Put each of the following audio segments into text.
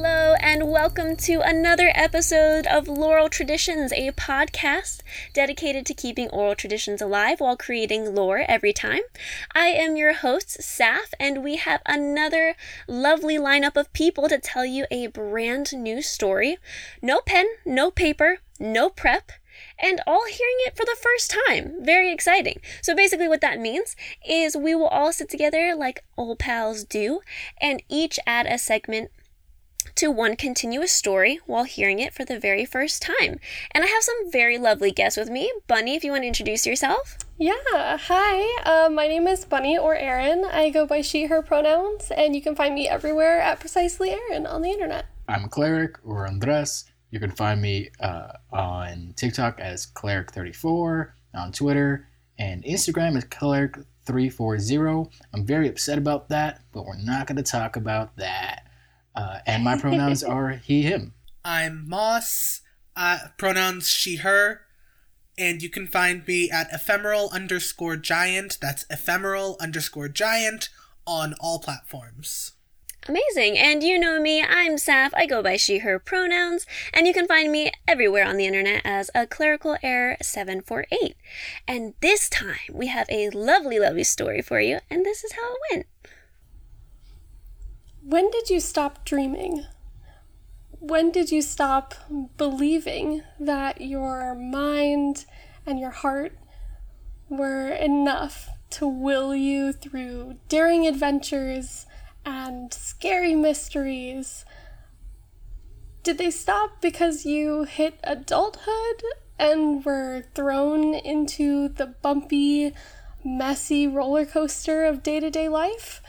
Hello, and welcome to another episode of Laurel Traditions, a podcast dedicated to keeping oral traditions alive while creating lore every time. I am your host, Saf, and we have another lovely lineup of people to tell you a brand new story. No pen, no paper, no prep and all hearing it for the first time. Very exciting. So, basically, what that means is we will all sit together like old pals do and each add a segment to one continuous story while hearing it for the very first time. And I have some very lovely guests with me. Bunny, if you want to introduce yourself. Yeah, hi. Uh, my name is Bunny or Erin. I go by she, her pronouns, and you can find me everywhere at Precisely Erin on the internet. I'm a cleric or Andres. You can find me uh, on TikTok as cleric34, on Twitter, and Instagram as cleric340. I'm very upset about that, but we're not going to talk about that. Uh, and my pronouns are he, him. I'm Moss, uh, pronouns she, her. And you can find me at ephemeral underscore giant. That's ephemeral underscore giant on all platforms. Amazing. And you know me, I'm Saf. I go by she, her pronouns, and you can find me everywhere on the internet as a clerical error 748. And this time we have a lovely, lovely story for you, and this is how it went. When did you stop dreaming? When did you stop believing that your mind and your heart were enough to will you through daring adventures and scary mysteries? Did they stop because you hit adulthood and were thrown into the bumpy, messy roller coaster of day to day life?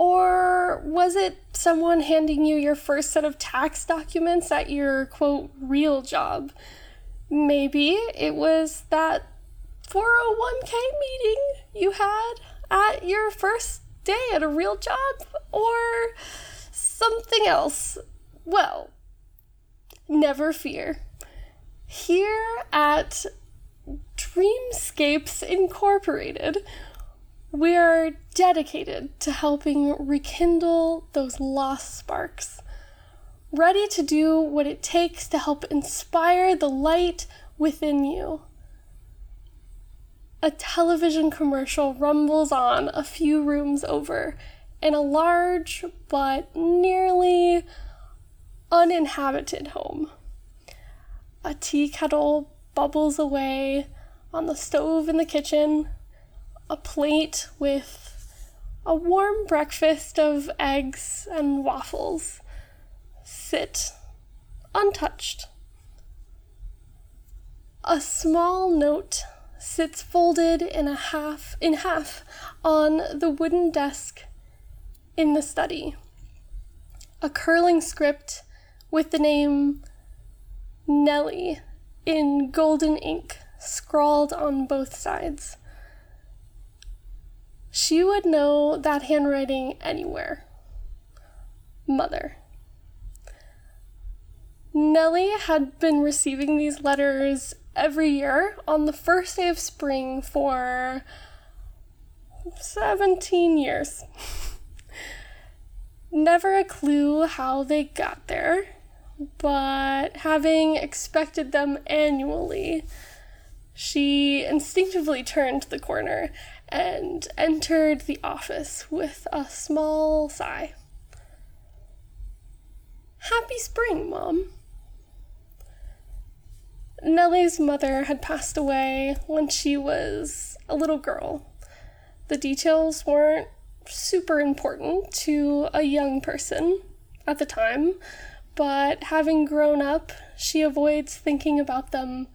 Or was it someone handing you your first set of tax documents at your quote real job? Maybe it was that 401k meeting you had at your first day at a real job or something else. Well, never fear. Here at Dreamscapes Incorporated, we are dedicated to helping rekindle those lost sparks, ready to do what it takes to help inspire the light within you. A television commercial rumbles on a few rooms over in a large but nearly uninhabited home. A tea kettle bubbles away on the stove in the kitchen a plate with a warm breakfast of eggs and waffles sit untouched. A small note sits folded in a half in half on the wooden desk in the study. A curling script with the name Nellie in golden ink scrawled on both sides. She would know that handwriting anywhere. Mother. Nellie had been receiving these letters every year on the first day of spring for 17 years. Never a clue how they got there, but having expected them annually, she instinctively turned the corner and entered the office with a small sigh. Happy spring, Mom. Nellie's mother had passed away when she was a little girl. The details weren't super important to a young person at the time, but having grown up, she avoids thinking about them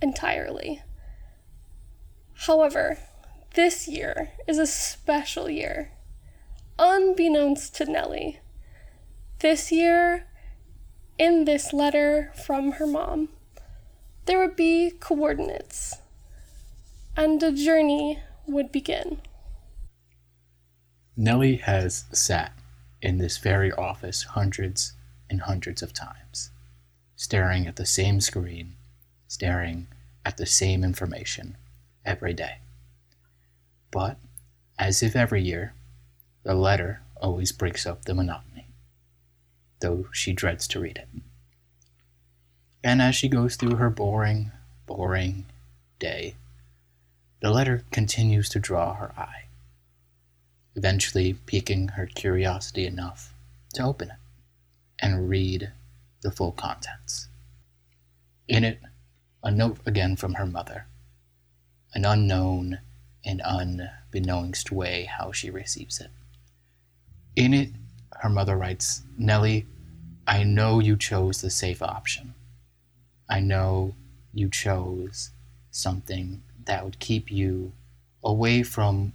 entirely. However, this year is a special year. Unbeknownst to Nellie, this year, in this letter from her mom, there would be coordinates, and a journey would begin. Nellie has sat in this very office hundreds and hundreds of times, staring at the same screen, staring at the same information every day. But, as if every year, the letter always breaks up the monotony. though she dreads to read it. And as she goes through her boring, boring day, the letter continues to draw her eye, eventually piquing her curiosity enough to open it and read the full contents. In it, a note again from her mother, an unknown and unbeknownst way how she receives it. In it, her mother writes, Nellie, I know you chose the safe option. I know you chose something that would keep you away from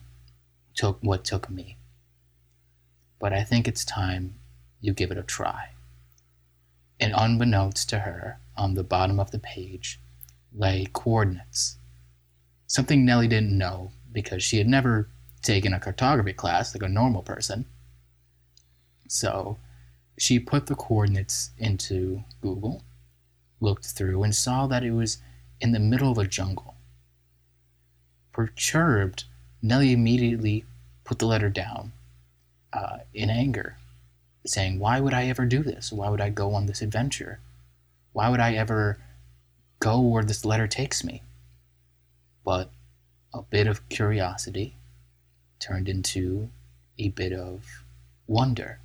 took what took me. But I think it's time you give it a try. And unbeknownst to her, on the bottom of the page lay coordinates. Something Nellie didn't know because she had never taken a cartography class like a normal person. So she put the coordinates into Google, looked through, and saw that it was in the middle of a jungle. Perturbed, Nellie immediately put the letter down uh, in anger, saying, Why would I ever do this? Why would I go on this adventure? Why would I ever go where this letter takes me? But a bit of curiosity turned into a bit of wonder,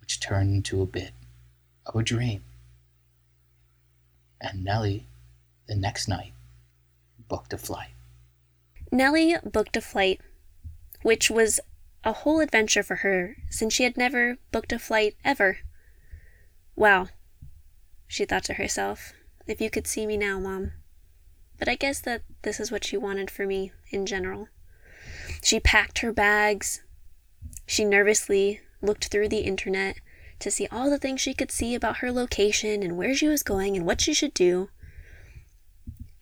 which turned into a bit of a dream. And Nellie, the next night, booked a flight. Nellie booked a flight, which was a whole adventure for her since she had never booked a flight ever. Wow, she thought to herself, if you could see me now, Mom. But I guess that this is what she wanted for me in general. She packed her bags. She nervously looked through the internet to see all the things she could see about her location and where she was going and what she should do.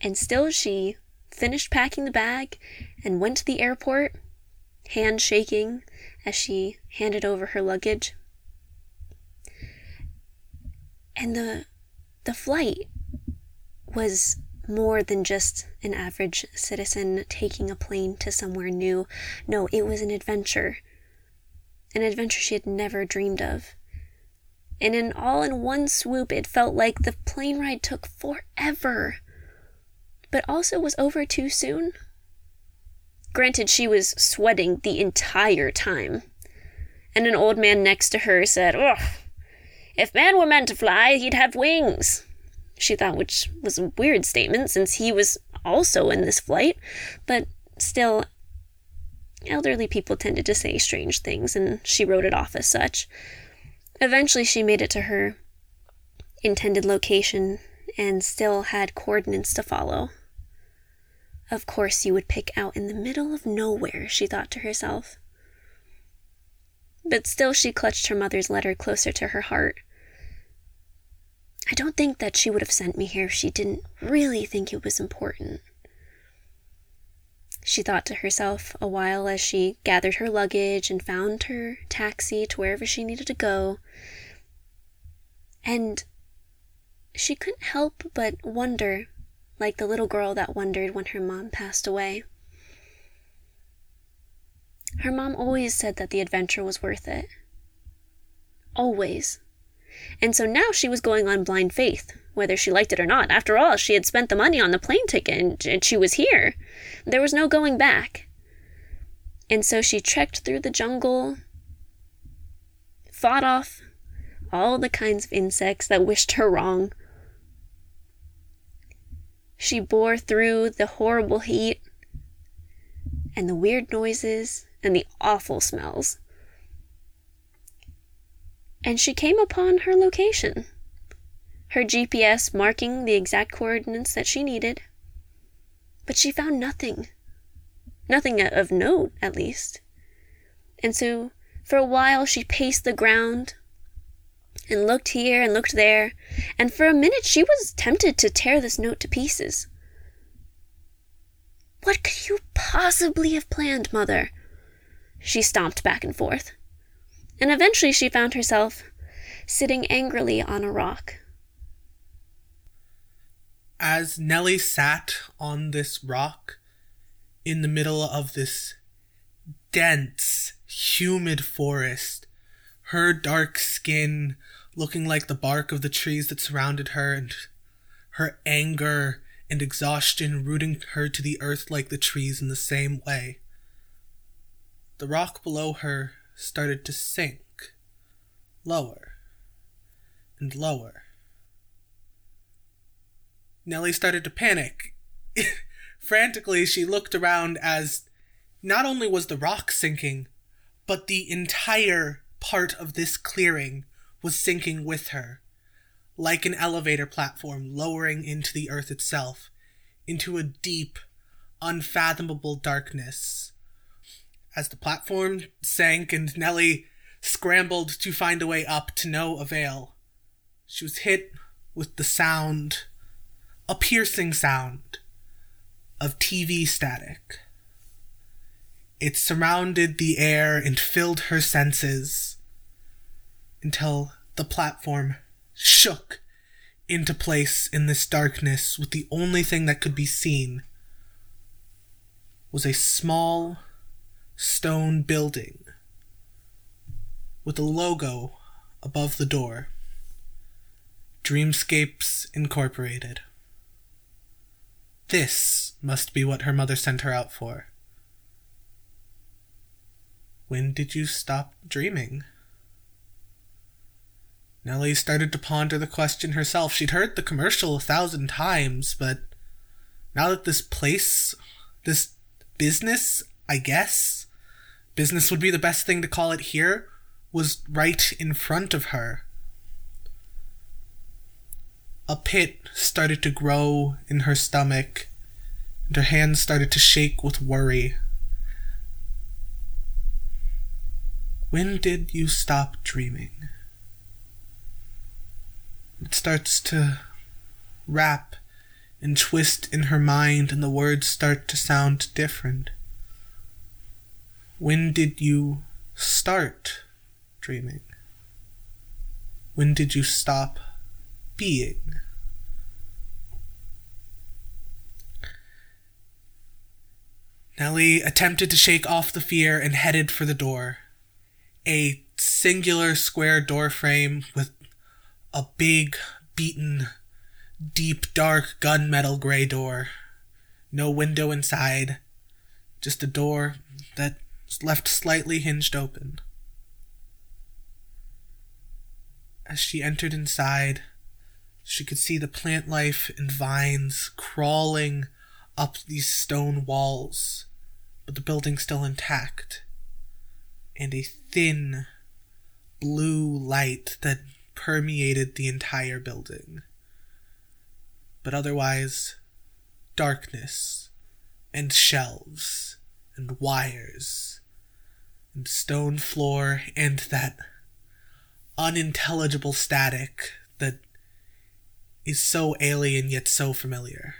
And still she finished packing the bag and went to the airport, hand shaking as she handed over her luggage. And the the flight was more than just an average citizen taking a plane to somewhere new. No, it was an adventure. An adventure she had never dreamed of. And in all in one swoop, it felt like the plane ride took forever, but also was over too soon. Granted, she was sweating the entire time. And an old man next to her said, Ugh, if man were meant to fly, he'd have wings. She thought which was a weird statement since he was also in this flight, but still, elderly people tended to say strange things, and she wrote it off as such. Eventually, she made it to her intended location and still had coordinates to follow. Of course, you would pick out in the middle of nowhere, she thought to herself. But still, she clutched her mother's letter closer to her heart. I don't think that she would have sent me here if she didn't really think it was important. She thought to herself a while as she gathered her luggage and found her taxi to wherever she needed to go. And she couldn't help but wonder, like the little girl that wondered when her mom passed away. Her mom always said that the adventure was worth it. Always. And so now she was going on blind faith, whether she liked it or not. After all, she had spent the money on the plane ticket and she was here. There was no going back. And so she trekked through the jungle, fought off all the kinds of insects that wished her wrong. She bore through the horrible heat and the weird noises and the awful smells and she came upon her location, her GPS marking the exact coordinates that she needed. But she found nothing. Nothing of note, at least. And so, for a while, she paced the ground and looked here and looked there, and for a minute she was tempted to tear this note to pieces. What could you possibly have planned, Mother? She stomped back and forth and eventually she found herself sitting angrily on a rock. As Nellie sat on this rock in the middle of this dense, humid forest, her dark skin looking like the bark of the trees that surrounded her, and her anger and exhaustion rooting her to the earth like the trees in the same way. The rock below her started to sink lower and lower. Nellie started to panic. Frantically, she looked around as not only was the rock sinking, but the entire part of this clearing was sinking with her, like an elevator platform lowering into the earth itself, into a deep, unfathomable darkness. As the platform sank and Nellie scrambled to find a way up to no avail, she was hit with the sound, a piercing sound, of TV static. It surrounded the air and filled her senses until the platform shook into place in this darkness with the only thing that could be seen was a small stone building with a logo above the door Dreamscapes Incorporated. This must be what her mother sent her out for. When did you stop dreaming? Nellie started to ponder the question herself. She'd heard the commercial a thousand times, but now that this place, this business, I guess, business would be the best thing to call it here, was right in front of her. A pit started to grow in her stomach, and her hands started to shake with worry. When did you stop dreaming? It starts to wrap and twist in her mind, and the words start to sound different. When did you start dreaming? When did you stop being? Nellie attempted to shake off the fear and headed for the door. A singular square door frame with a big, beaten, deep, dark gunmetal gray door. No window inside, just a door that left slightly hinged open. As she entered inside, she could see the plant life and vines crawling up these stone walls, but the building still intact, and a thin blue light that permeated the entire building. But otherwise, darkness and shelves and wires and stone floor and that unintelligible static that is so alien yet so familiar.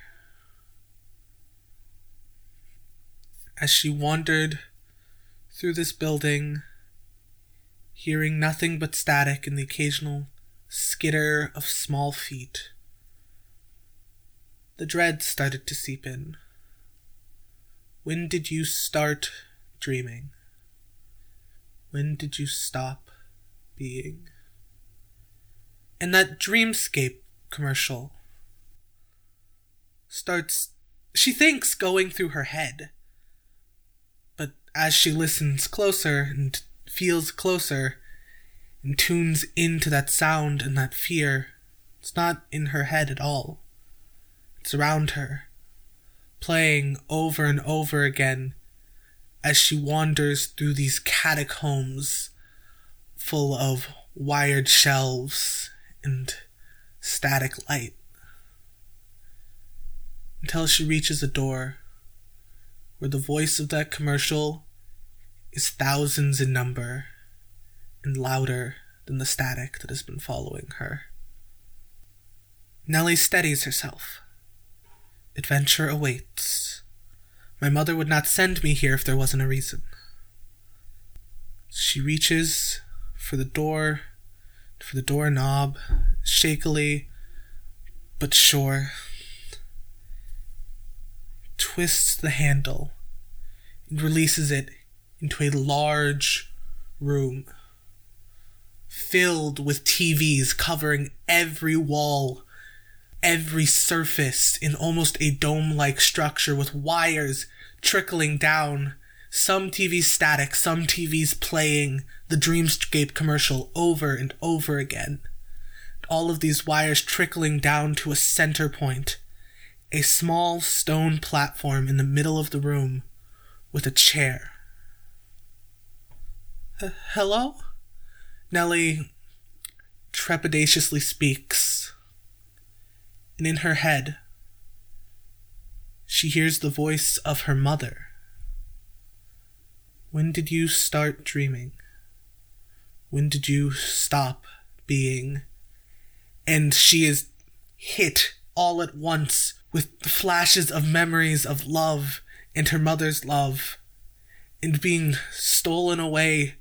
As she wandered through this building, hearing nothing but static and the occasional skitter of small feet. The dread started to seep in. When did you start dreaming? When did you stop being? And that dreamscape commercial starts, she thinks, going through her head. But as she listens closer and feels closer and tunes into that sound and that fear. It's not in her head at all. It's around her, playing over and over again as she wanders through these catacombs full of wired shelves and static light. Until she reaches a door where the voice of that commercial is thousands in number and louder than the static that has been following her. Nellie steadies herself. Adventure awaits. My mother would not send me here if there wasn't a reason. She reaches for the door, for the doorknob, shakily but sure, twists the handle and releases it into a large room filled with TVs covering every wall, every surface in almost a dome like structure with wires trickling down. Some TVs static, some TVs playing the Dreamscape commercial over and over again. All of these wires trickling down to a center point, a small stone platform in the middle of the room with a chair. "Uh, hello? Nellie trepidatiously speaks. And in her head, she hears the voice of her mother. When did you start dreaming? When did you stop being? And she is hit all at once with flashes of memories of love and her mother's love and being stolen away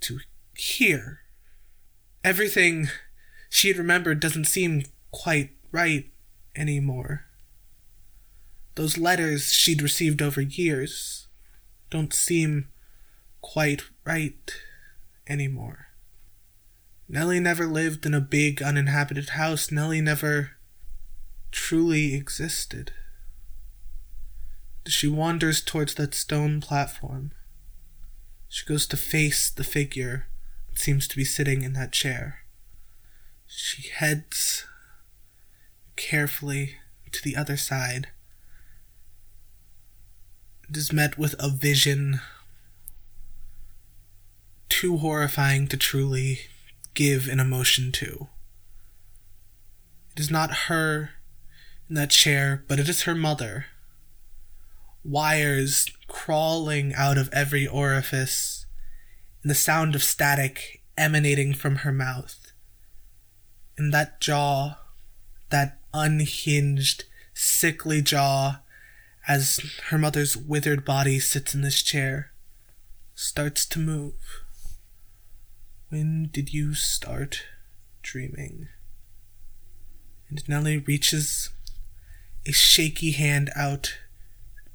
to here. Everything she had remembered doesn't seem quite right anymore. Those letters she'd received over years don't seem quite right anymore. Nellie never lived in a big uninhabited house. Nellie never truly existed. She wanders towards that stone platform. She goes to face the figure that seems to be sitting in that chair. She heads carefully to the other side and is met with a vision too horrifying to truly give an emotion to. It is not her in that chair, but it is her mother. Wires crawling out of every orifice, and the sound of static emanating from her mouth. And that jaw, that unhinged, sickly jaw, as her mother's withered body sits in this chair, starts to move. When did you start dreaming? And Nellie reaches a shaky hand out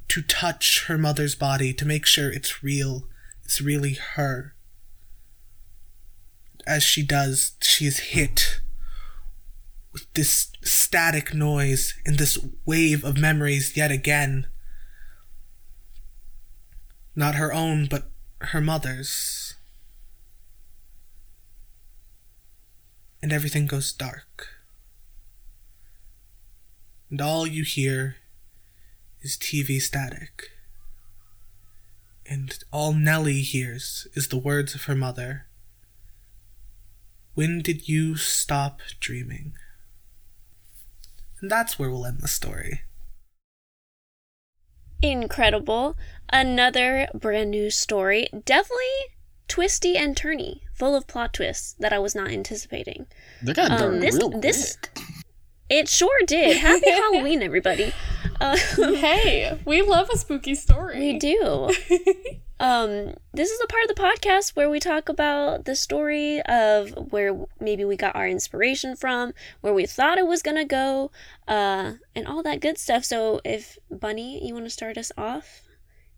to touch her mother's body to make sure it's real, it's really her. As she does, she is hit with this static noise and this wave of memories yet again. Not her own, but her mother's. And everything goes dark. And all you hear is TV static. And all Nellie hears is the words of her mother. When did you stop dreaming? And that's where we'll end the story. Incredible. Another brand new story. Definitely twisty and turny, full of plot twists that I was not anticipating. They got Um, this- real this- quick. It sure did. Happy Halloween, everybody. Uh, Hey, we love a spooky story. we do. Um, this is a part of the podcast where we talk about the story of where maybe we got our inspiration from, where we thought it was gonna go, uh, and all that good stuff. So, if Bunny, you want to start us off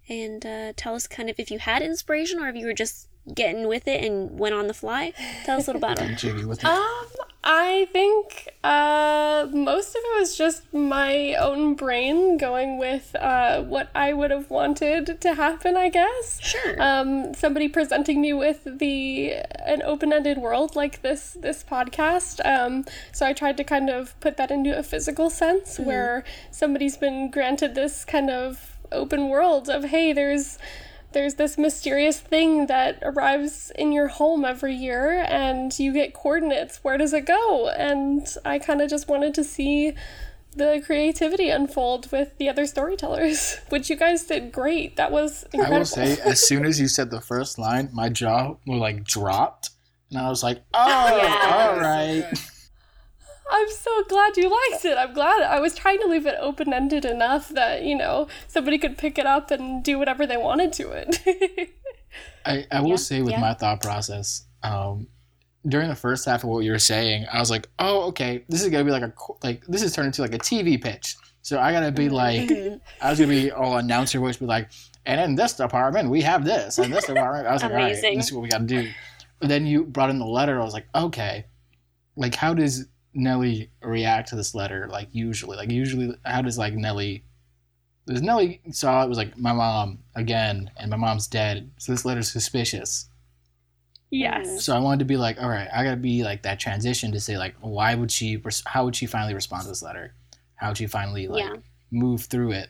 and uh, tell us kind of if you had inspiration or if you were just getting with it and went on the fly, tell us a little about it. Jiggy with it. Um, I think uh, most of it was just my own brain going with uh, what I would have wanted to happen. I guess. Sure. Um, somebody presenting me with the an open-ended world like this this podcast. Um, so I tried to kind of put that into a physical sense where somebody's been granted this kind of open world of hey, there's there's this mysterious thing that arrives in your home every year and you get coordinates. Where does it go? And I kind of just wanted to see the creativity unfold with the other storytellers, which you guys did great. That was incredible. I will say, as soon as you said the first line, my jaw was like dropped, and I was like, "Oh, Yes. all right." I'm so glad you liked it. I'm glad. I was trying to leave it open ended enough that, you know, somebody could pick it up and do whatever they wanted to it. I, I will Yeah, say with yeah. my thought process, um, during the first half of what you were saying, I was like, "Oh, okay, this is gonna be like a like this is turned into like a TV pitch." So I gotta be like, I was gonna be all announcer voice, be like, and in this department we have this, and this department. I was like, all right, Amazing. this is what we gotta do. But then you brought in the letter. I was like, okay, like how does Nellie react to this letter? Like usually, like usually, how does like Nellie? Because Nellie saw it was like my mom again, and my mom's dead, so this letter's suspicious. Yes. Mm. So I wanted to be like, all right, I gotta be like that transition to say like, why would she? How would she finally respond to this letter? How would she finally like Yeah. move through it?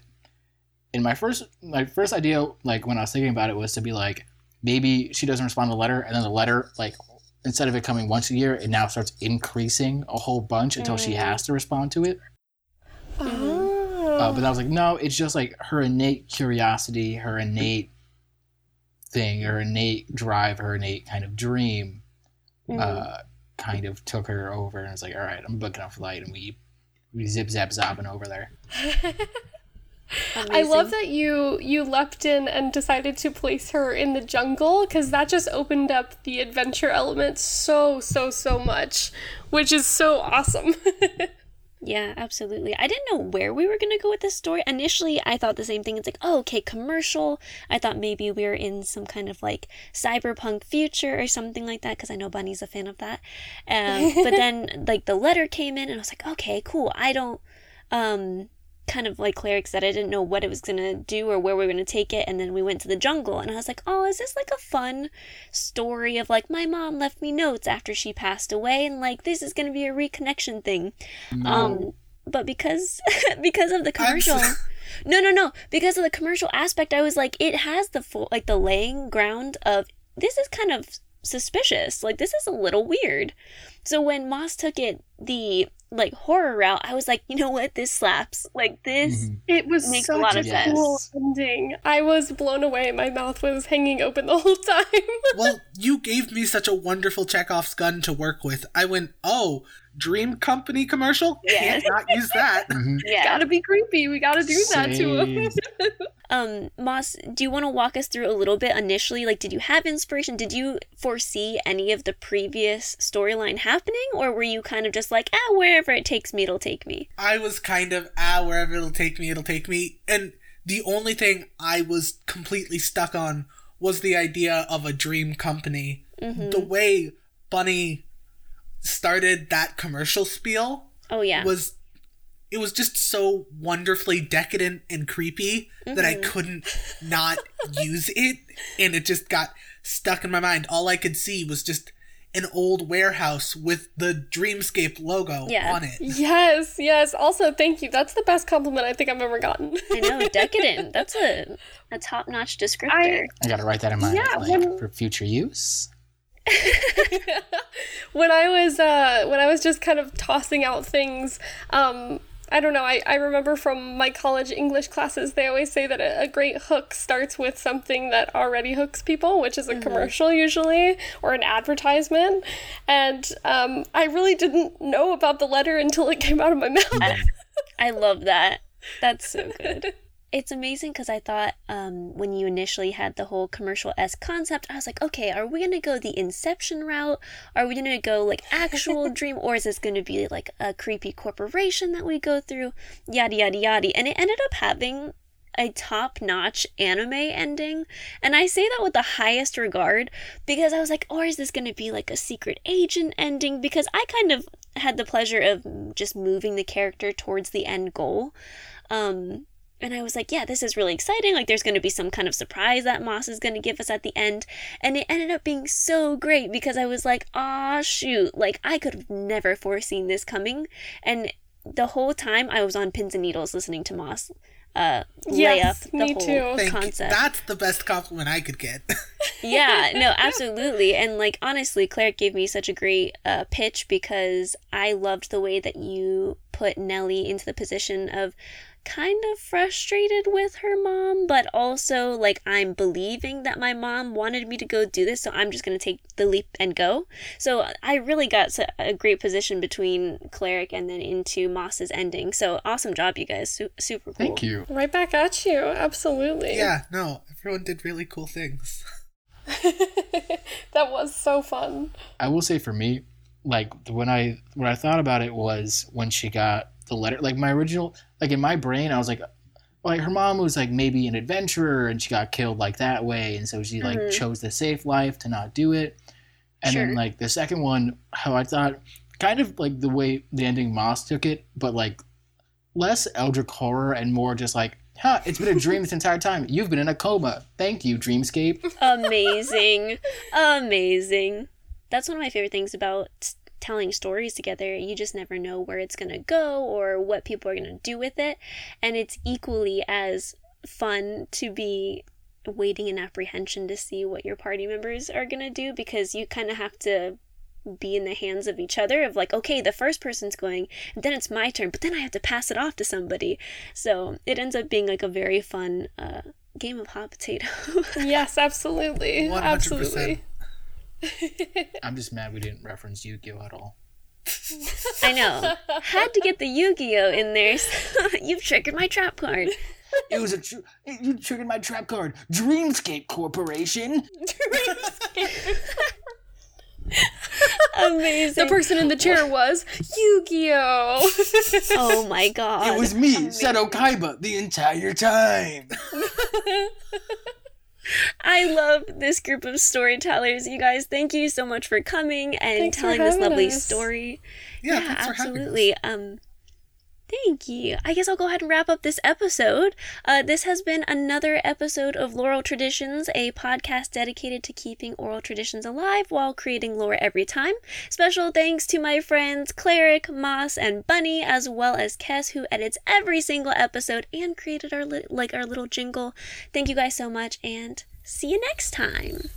And my first, my first idea, like when I was thinking about it, was to be like, maybe she doesn't respond to the letter, and then the letter, like, instead of it coming once a year, it now starts increasing a whole bunch until she Mm. has to respond to it. Oh. Uh, but I was like, no, it's just like her innate curiosity, her innate thing, her innate drive, her innate kind of dream, Mhm. uh, kind of took her over, and it's like, all right, I'm booking a flight, and we we zip zap zapping over there. I love that you you leapt in and decided to place her in the jungle because that just opened up the adventure element so so so much, which is so awesome. Yeah, absolutely. I didn't know where we were going to go with this story. Initially, I thought the same thing. It's like, oh, okay, commercial. I thought maybe we were in some kind of like cyberpunk future or something like that because I know Bunny's a fan of that. Um, but then, like, the letter came in and I was like, okay, cool. I don't, um, kind of like Cleric said, I didn't know what it was going to do or where we were going to take it. And then we went to the jungle and I was like, oh, is this like a fun story of like my mom left me notes after she passed away and like this is going to be a reconnection thing. Um, but because because of the commercial, no, no, no, because of the commercial aspect, I was like, it has the full like the laying ground of this is kind of suspicious. Like this is a little weird. So when Moss took it the like horror route, I was like, you know what, this slaps. Like this. Mhm. it was Makes a such lot a of sense. cool ending. I was blown away. My mouth was hanging open the whole time. well, you gave me such a wonderful Chekhov's gun to work with. I went, oh, Dream Company commercial? Yes. Can't not use that. Mhm. Yeah. gotta be creepy. We gotta do that to him. Um, Moss, do you want to walk us through a little bit initially? Like, did you have inspiration? Did you foresee any of the previous storyline happening, or were you kind of just like, ah, wherever it takes me, it'll take me? I was kind of, ah, wherever it'll take me, it'll take me. And the only thing I was completely stuck on was the idea of a dream company. Mm-hmm. The way Bunny started that commercial spiel Oh yeah. was it was just so wonderfully decadent and creepy that I Mhm. couldn't not use it and it just got stuck in my mind. All I could see was just an old warehouse with the Dreamscape logo Yeah. on it. Yes, yes. Also, thank you. That's the best compliment I think I've ever gotten. I know, decadent. That's a a top notch descriptor. I gotta write that in my Yeah, like when- for future use. when I was uh when I was just kind of tossing out things, um I don't know, I, I remember from my college English classes, they always say that a, a great hook starts with something that already hooks people, which is a commercial usually, or an advertisement. And um, I really didn't know about the letter until it came out of my mouth. I love that. That's so good. It's amazing because I thought um, when you initially had the whole commercial S concept, I was like, okay, are we gonna go the Inception route? Are we gonna go like actual dream, or is this gonna be like a creepy corporation that we go through? Yada yada yada. And it ended up having a top notch anime ending. And I say that with the highest regard because I was like, or is this going to be like a secret agent ending? Because I kind of had the pleasure of just moving the character towards the end goal. Um, and I was like, yeah, this is really exciting. Like, there's going to be some kind of surprise that Moss is going to give us at the end. And it ended up being so great because I was like, ah, shoot. Like, I could have never foreseen this coming. And the whole time I was on pins and needles listening to Moss uh, lay Yes, up the me whole too. Thank you. concept. That's the best compliment I could get. yeah, no, absolutely. And like honestly, Claire gave me such a great uh, pitch because I loved the way that you put Nellie into the position of kind of frustrated with her mom, but also like I'm believing that my mom wanted me to go do this, so I'm just gonna take the leap and go. So I really got a great position between Cleric and then into Moss's ending. So awesome job, you guys. Su- super cool. Thank you. right back at you. Absolutely. yeah, no, everyone did really cool things. that was so fun. I will say for me, like when I when I thought about it was when she got the letter. Like my original, like in my brain, I was like, like her mom was like maybe an adventurer and she got killed like that way, and so she like Mhm. chose the safe life to not do it. And Sure. then like the second one, how I thought, kind of like the way the ending Moss took it, but like less Eldritch horror and more just like, huh, it's been a dream this entire time. You've been in a coma. Thank you, Dreamscape. Amazing. Amazing. That's one of my favorite things about telling stories together. You just never know where it's going to go or what people are going to do with it. And it's equally as fun to be waiting in apprehension to see what your party members are going to do because you kind of have to be in the hands of each other of like okay the first person's going and then it's my turn but then i have to pass it off to somebody so it ends up being like a very fun uh, game of hot potato Yes, absolutely. 100%. Absolutely. I'm just mad we didn't reference Yu-Gi-Oh at all. I know. Had to get the Yu-Gi-Oh in there. You've triggered my trap card. It was a tr- you triggered my trap card. Dreamscape Corporation. Dreamscape. Amazing. The person in the chair was Yu-Gi-Oh. oh my god. It was me, Seto Kaiba, the entire time. I love this group of storytellers. You guys, thank you so much for coming and Thanks telling this lovely us. story. Yeah, thanks for us. absolutely. Um Thank you. I guess I'll go ahead and wrap up this episode. Uh, this has been another episode of Laurel Traditions, a podcast dedicated to keeping oral traditions alive while creating lore every time. Special thanks to my friends Cleric, Moss, and Bunny, as well as Kess, who edits every single episode and created our li- like our little jingle. Thank you guys so much, and see you next time.